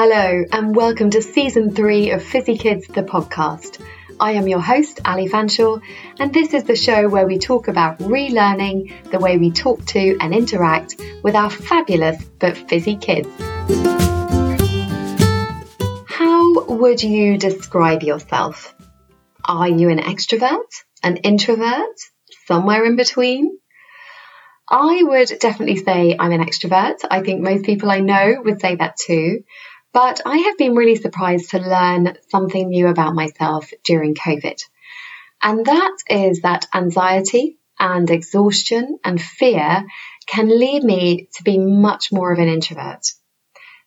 Hello, and welcome to season three of Fizzy Kids, the podcast. I am your host, Ali Fanshawe, and this is the show where we talk about relearning the way we talk to and interact with our fabulous but fizzy kids. How would you describe yourself? Are you an extrovert, an introvert, somewhere in between? I would definitely say I'm an extrovert. I think most people I know would say that too. But I have been really surprised to learn something new about myself during COVID. And that is that anxiety and exhaustion and fear can lead me to be much more of an introvert.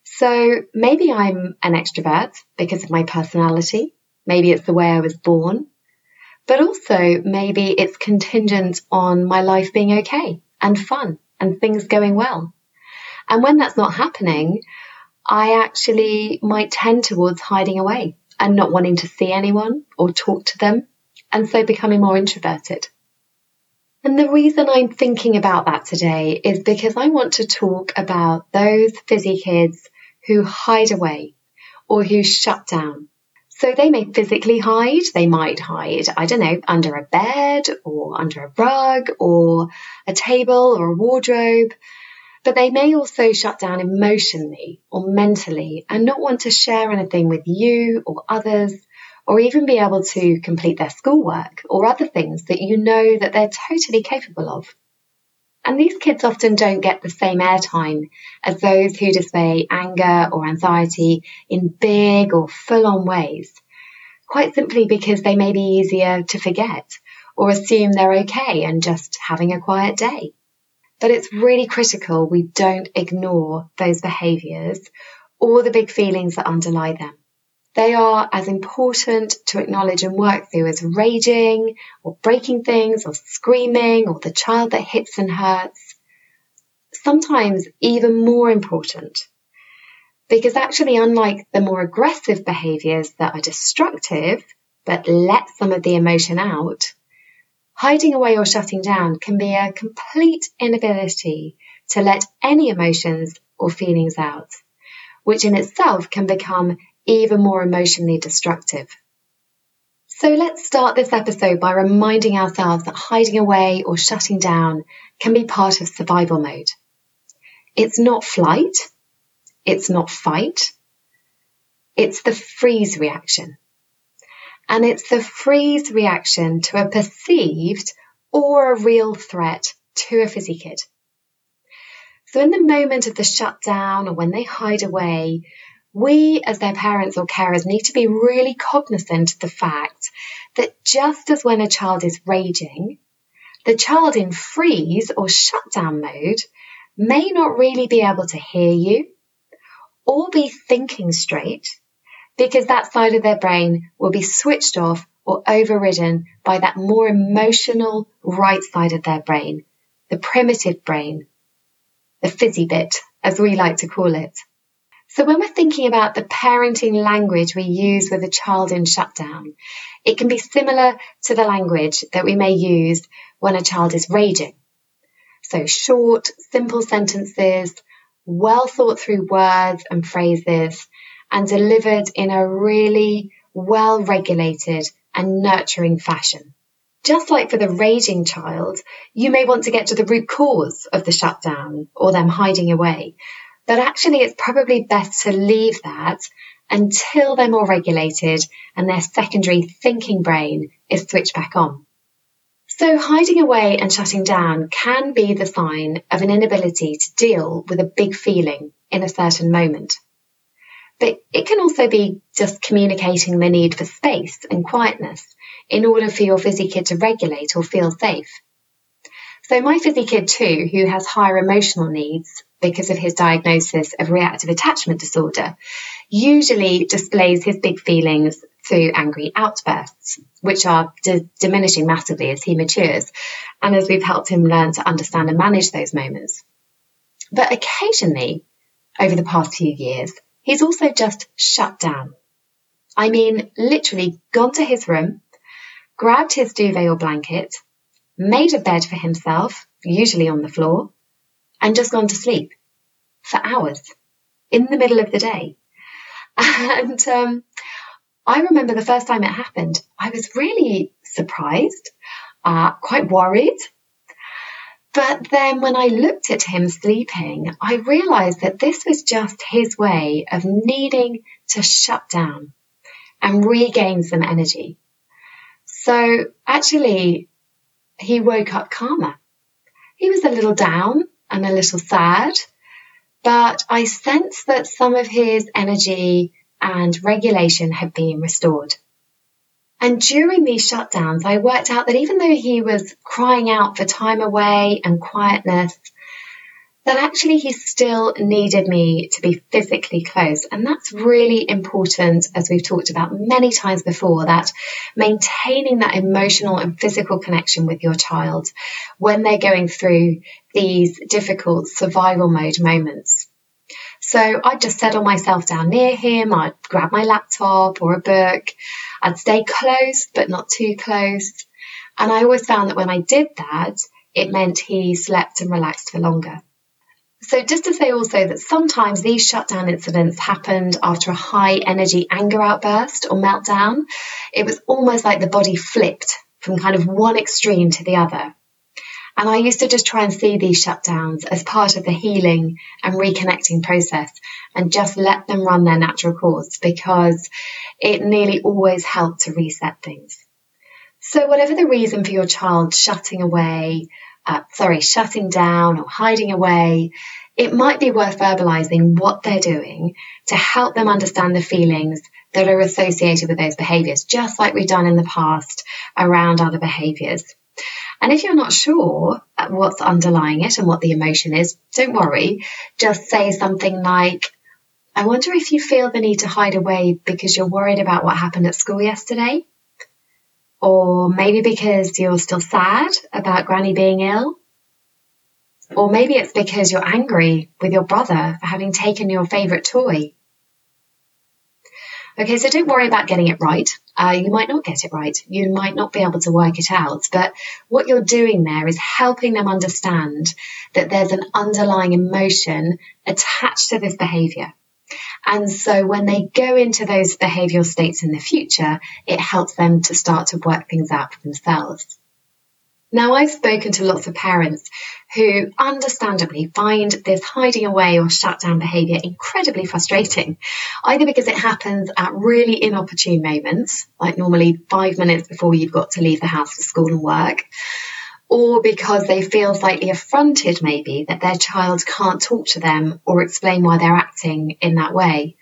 So maybe I'm an extrovert because of my personality. Maybe it's the way I was born. But also maybe it's contingent on my life being okay and fun and things going well. And when that's not happening, I actually might tend towards hiding away and not wanting to see anyone or talk to them, and so becoming more introverted. And the reason I'm thinking about that today is because I want to talk about those fizzy kids who hide away or who shut down. So they may physically hide, they might hide, I don't know, under a bed or under a rug or a table or a wardrobe. But they may also shut down emotionally or mentally and not want to share anything with you or others, or even be able to complete their schoolwork or other things that you know that they're totally capable of. And these kids often don't get the same airtime as those who display anger or anxiety in big or full on ways, quite simply because they may be easier to forget or assume they're okay and just having a quiet day. But it's really critical we don't ignore those behaviours or the big feelings that underlie them. They are as important to acknowledge and work through as raging or breaking things or screaming or the child that hits and hurts. Sometimes even more important. Because actually, unlike the more aggressive behaviours that are destructive but let some of the emotion out, hiding away or shutting down can be a complete inability to let any emotions or feelings out, which in itself can become even more emotionally destructive. So let's start this episode by reminding ourselves that hiding away or shutting down can be part of survival mode. It's not flight. It's not fight. It's the freeze reaction and it's the freeze reaction to a perceived or a real threat to a fizzy kid. So in the moment of the shutdown or when they hide away, we as their parents or carers need to be really cognizant of the fact that just as when a child is raging, the child in freeze or shutdown mode may not really be able to hear you or be thinking straight because that side of their brain will be switched off or overridden by that more emotional right side of their brain, the primitive brain, the fizzy bit, as we like to call it. So when we're thinking about the parenting language we use with a child in shutdown, it can be similar to the language that we may use when a child is raging. So short, simple sentences, well thought through words and phrases and delivered in a really well regulated and nurturing fashion. Just like for the raging child, you may want to get to the root cause of the shutdown or them hiding away. But actually, it's probably best to leave that until they're more regulated and their secondary thinking brain is switched back on. So hiding away and shutting down can be the sign of an inability to deal with a big feeling in a certain moment. But it can also be just communicating the need for space and quietness in order for your fizzy kid to regulate or feel safe. So my fizzy kid too, who has higher emotional needs because of his diagnosis of reactive attachment disorder, usually displays his big feelings through angry outbursts, which are d- diminishing massively as he matures and as we've helped him learn to understand and manage those moments. But occasionally, over the past few years, He's also just shut down. I mean, literally gone to his room, grabbed his duvet or blanket, made a bed for himself, usually on the floor, and just gone to sleep for hours in the middle of the day. And um, I remember the first time it happened, I was really surprised, uh, quite worried. But then when I looked at him sleeping, I realized that this was just his way of needing to shut down and regain some energy. So actually, he woke up calmer. He was a little down and a little sad, but I sensed that some of his energy and regulation had been restored. And during these shutdowns, I worked out that even though he was crying out for time away and quietness, that actually he still needed me to be physically close. And that's really important, as we've talked about many times before, that maintaining that emotional and physical connection with your child when they're going through these difficult survival mode moments. So I'd just settle myself down near him. I'd grab my laptop or a book. I'd stay close, but not too close. And I always found that when I did that, it meant he slept and relaxed for longer. So just to say also that sometimes these shutdown incidents happened after a high energy anger outburst or meltdown. It was almost like the body flipped from kind of one extreme to the other. And I used to just try and see these shutdowns as part of the healing and reconnecting process and just let them run their natural course because it nearly always helped to reset things. So whatever the reason for your child shutting away, uh, sorry, shutting down or hiding away, it might be worth verbalizing what they're doing to help them understand the feelings that are associated with those behaviors, just like we've done in the past around other behaviors. And if you're not sure what's underlying it and what the emotion is, don't worry. Just say something like, I wonder if you feel the need to hide away because you're worried about what happened at school yesterday. Or maybe because you're still sad about Granny being ill. Or maybe it's because you're angry with your brother for having taken your favourite toy. Okay, so don't worry about getting it right. Uh, you might not get it right. You might not be able to work it out. But what you're doing there is helping them understand that there's an underlying emotion attached to this behavior. And so when they go into those behavioral states in the future, it helps them to start to work things out for themselves. Now, I've spoken to lots of parents who understandably find this hiding away or shutdown behaviour incredibly frustrating, either because it happens at really inopportune moments, like normally five minutes before you've got to leave the house for school and work, or because they feel slightly affronted maybe that their child can't talk to them or explain why they're acting in that way.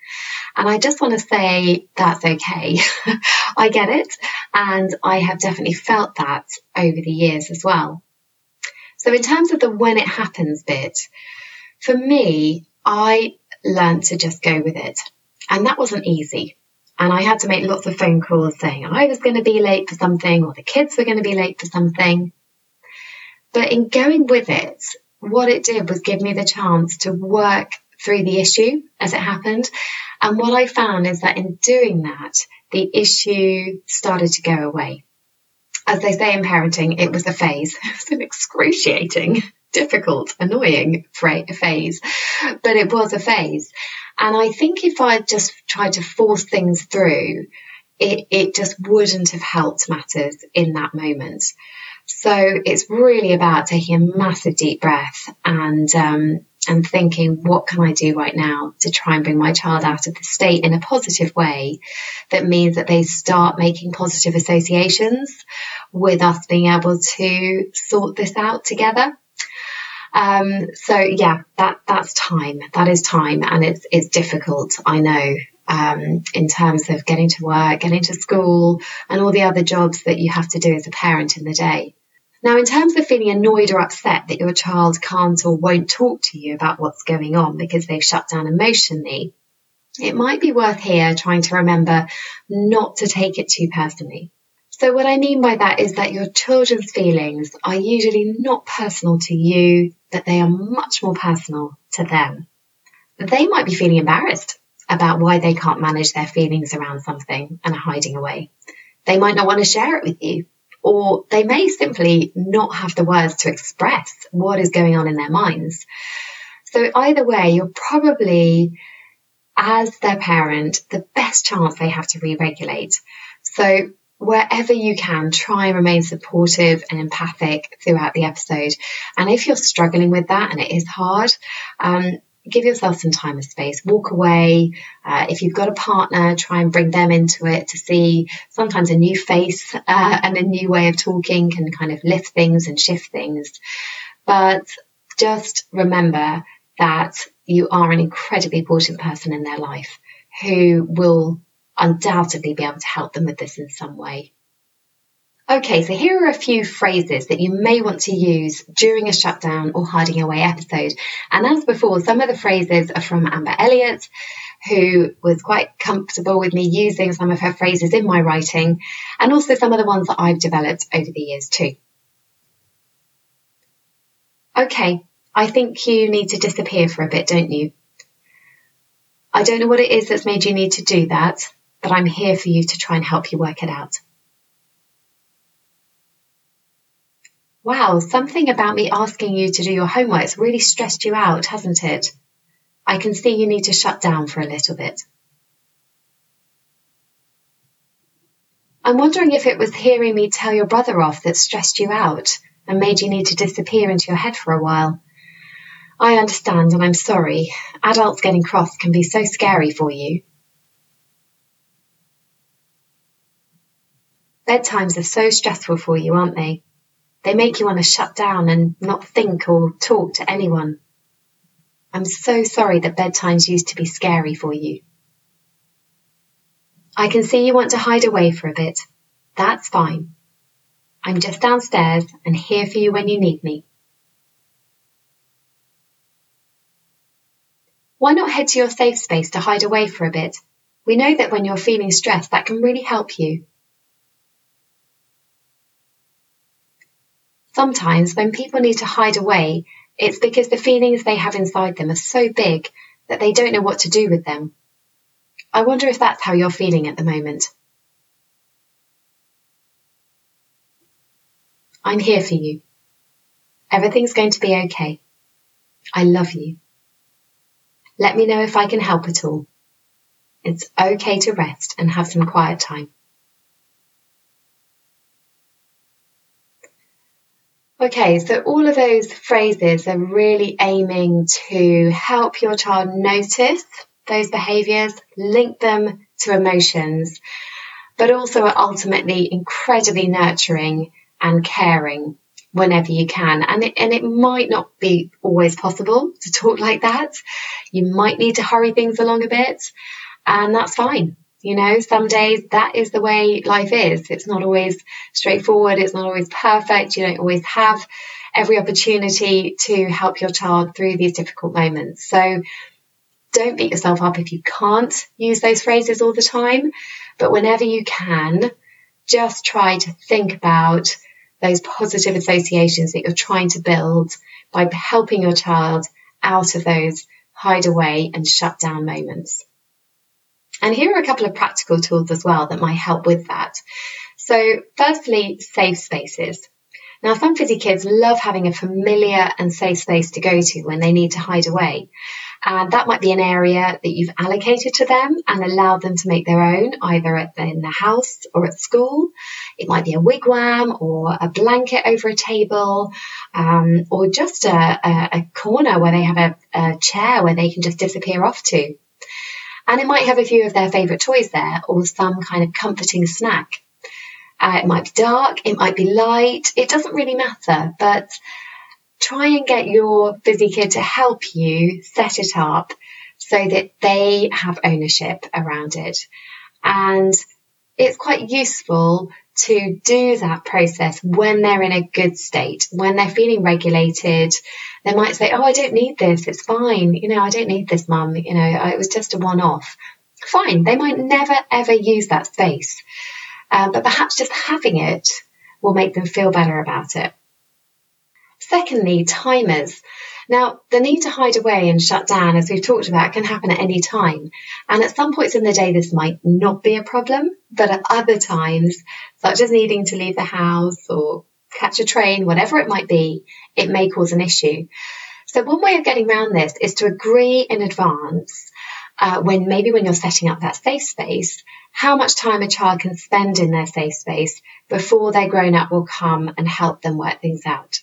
And I just want to say that's okay. I get it. And I have definitely felt that over the years as well. So in terms of the when it happens bit, for me, I learned to just go with it. And that wasn't easy. And I had to make lots of phone calls saying I was going to be late for something or the kids were going to be late for something. But in going with it, what it did was give me the chance to work through the issue as it happened. And what I found is that in doing that, the issue started to go away. As they say in parenting, it was a phase. It was an excruciating, difficult, annoying phase, but it was a phase. And I think if I just tried to force things through, it, it just wouldn't have helped matters in that moment. So it's really about taking a massive deep breath and um, and thinking, what can I do right now to try and bring my child out of the state in a positive way that means that they start making positive associations with us being able to sort this out together. Um, so yeah, that, that's time. That is time and it's, it's difficult. I know. Um, in terms of getting to work, getting to school, and all the other jobs that you have to do as a parent in the day. Now, in terms of feeling annoyed or upset that your child can't or won't talk to you about what's going on because they've shut down emotionally, it might be worth here trying to remember not to take it too personally. So, what I mean by that is that your children's feelings are usually not personal to you, but they are much more personal to them. They might be feeling embarrassed about why they can't manage their feelings around something and are hiding away. They might not want to share it with you or they may simply not have the words to express what is going on in their minds. So either way, you're probably as their parent, the best chance they have to re regulate. So, wherever you can, try and remain supportive and empathic throughout the episode. And if you're struggling with that and it is hard, um, give yourself some time and space. Walk away. Uh, if you've got a partner, try and bring them into it to see sometimes a new face uh, and a new way of talking can kind of lift things and shift things. But just remember that you are an incredibly important person in their life who will undoubtedly be able to help them with this in some way. Okay, so here are a few phrases that you may want to use during a shutdown or hiding away episode. And as before, some of the phrases are from Amber Elliott, who was quite comfortable with me using some of her phrases in my writing, and also some of the ones that I've developed over the years too. Okay, I think you need to disappear for a bit, don't you? I don't know what it is that's made you need to do that, but I'm here for you to try and help you work it out. Wow, something about me asking you to do your homework's really stressed you out, hasn't it? I can see you need to shut down for a little bit. I'm wondering if it was hearing me tell your brother off that stressed you out and made you need to disappear into your head for a while. I understand and I'm sorry. Adults getting cross can be so scary for you. Bedtimes are so stressful for you, aren't they? They make you want to shut down and not think or talk to anyone. I'm so sorry that bedtimes used to be scary for you. I can see you want to hide away for a bit. That's fine. I'm just downstairs and here for you when you need me. Why not head to your safe space to hide away for a bit? We know that when you're feeling stressed, that can really help you. Sometimes when people need to hide away, it's because the feelings they have inside them are so big that they don't know what to do with them. I wonder if that's how you're feeling at the moment. I'm here for you. Everything's going to be okay. I love you. Let me know if I can help at all. It's okay to rest and have some quiet time. Okay, so all of those phrases are really aiming to help your child notice those behaviors, link them to emotions, but also are ultimately incredibly nurturing and caring whenever you can. And it, and it might not be always possible to talk like that. You might need to hurry things along a bit, and that's fine. You know, some days that is the way life is. It's not always straightforward. It's not always perfect. You don't always have every opportunity to help your child through these difficult moments. So don't beat yourself up if you can't use those phrases all the time. But whenever you can, just try to think about those positive associations that you're trying to build by helping your child out of those hideaway and shut down moments. And here are a couple of practical tools as well that might help with that. So firstly, safe spaces. Now, some fizzy kids love having a familiar and safe space to go to when they need to hide away. And that might be an area that you've allocated to them and allowed them to make their own, either at the, in the house or at school. It might be a wigwam or a blanket over a table, um, or just a, a, a, corner where they have a, a chair where they can just disappear off to. And it might have a few of their favourite toys there or some kind of comforting snack. Uh, it might be dark, it might be light, it doesn't really matter, but try and get your fizzy kid to help you set it up so that they have ownership around it. And it's quite useful to do that process when they're in a good state, when they're feeling regulated. They might say, Oh, I don't need this. It's fine. You know, I don't need this, mum. You know, it was just a one off. Fine. They might never ever use that space. Um, but perhaps just having it will make them feel better about it. Secondly, timers. Now, the need to hide away and shut down, as we've talked about, can happen at any time. And at some points in the day, this might not be a problem, but at other times, such as needing to leave the house or catch a train, whatever it might be, it may cause an issue. So one way of getting around this is to agree in advance uh, when maybe when you're setting up that safe space, how much time a child can spend in their safe space before their grown up will come and help them work things out.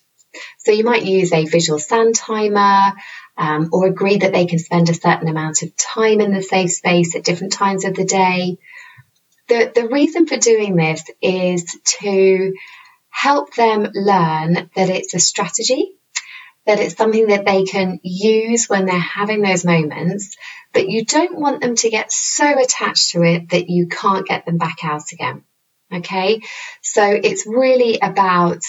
So you might use a visual sand timer um, or agree that they can spend a certain amount of time in the safe space at different times of the day. The, the reason for doing this is to help them learn that it's a strategy that it's something that they can use when they're having those moments, but you don't want them to get so attached to it that you can't get them back out again. Okay. So it's really about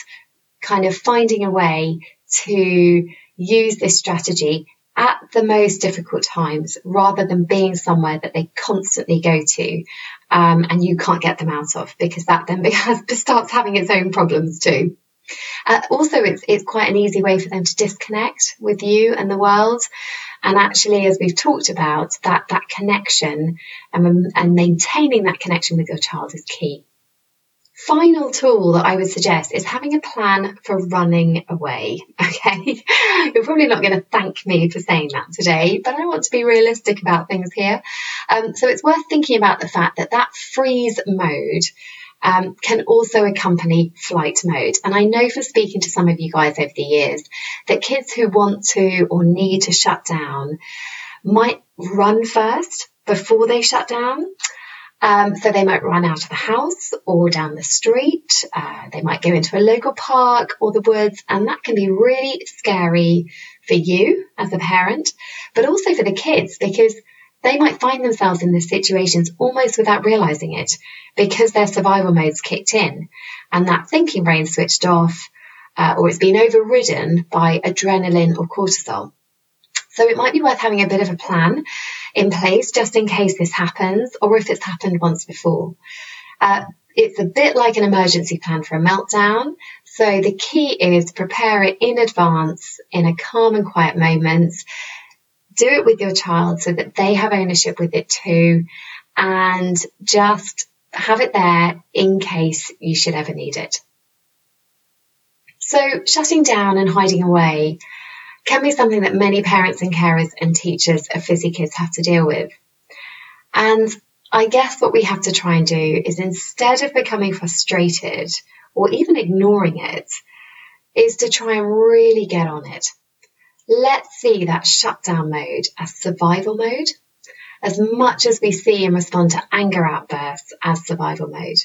kind of finding a way to use this strategy at the most difficult times rather than being somewhere that they constantly go to um, and you can't get them out of because that then starts having its own problems too. Uh, also, it's, it's quite an easy way for them to disconnect with you and the world. And actually, as we've talked about, that, that connection and, and maintaining that connection with your child is key. Final tool that I would suggest is having a plan for running away. Okay. You're probably not going to thank me for saying that today, but I want to be realistic about things here. Um, so it's worth thinking about the fact that that freeze mode um, can also accompany flight mode. And I know from speaking to some of you guys over the years that kids who want to or need to shut down might run first before they shut down. Um, so they might run out of the house or down the street. Uh, they might go into a local park or the woods, and that can be really scary for you as a parent, but also for the kids because they might find themselves in these situations almost without realizing it because their survival mode's kicked in and that thinking brain switched off uh, or it's been overridden by adrenaline or cortisol. So it might be worth having a bit of a plan in place just in case this happens or if it's happened once before. Uh, it's a bit like an emergency plan for a meltdown. So the key is prepare it in advance in a calm and quiet moment do it with your child so that they have ownership with it too and just have it there in case you should ever need it. So shutting down and hiding away can be something that many parents and carers and teachers of Fizzy Kids have to deal with. And I guess what we have to try and do is instead of becoming frustrated or even ignoring it, is to try and really get on it Let's see that shutdown mode as survival mode as much as we see and respond to anger outbursts as survival mode.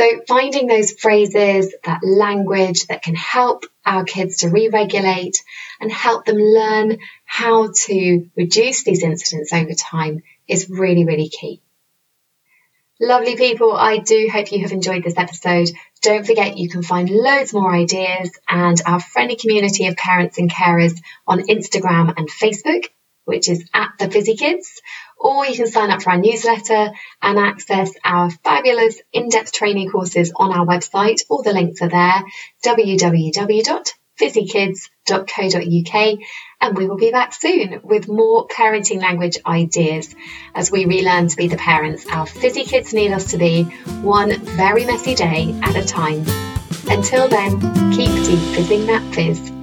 So finding those phrases, that language that can help our kids to re-regulate and help them learn how to reduce these incidents over time is really, really key. Lovely people, I do hope you have enjoyed this episode. Don't forget you can find loads more ideas and our friendly community of parents and carers on Instagram and Facebook, which is at the Fizzy Kids, or you can sign up for our newsletter and access our fabulous in-depth training courses on our website. All the links are there, www fizzykids.co.uk and we will be back soon with more parenting language ideas as we relearn to be the parents our fizzy kids need us to be one very messy day at a time. Until then, keep deep fizzing that fizz.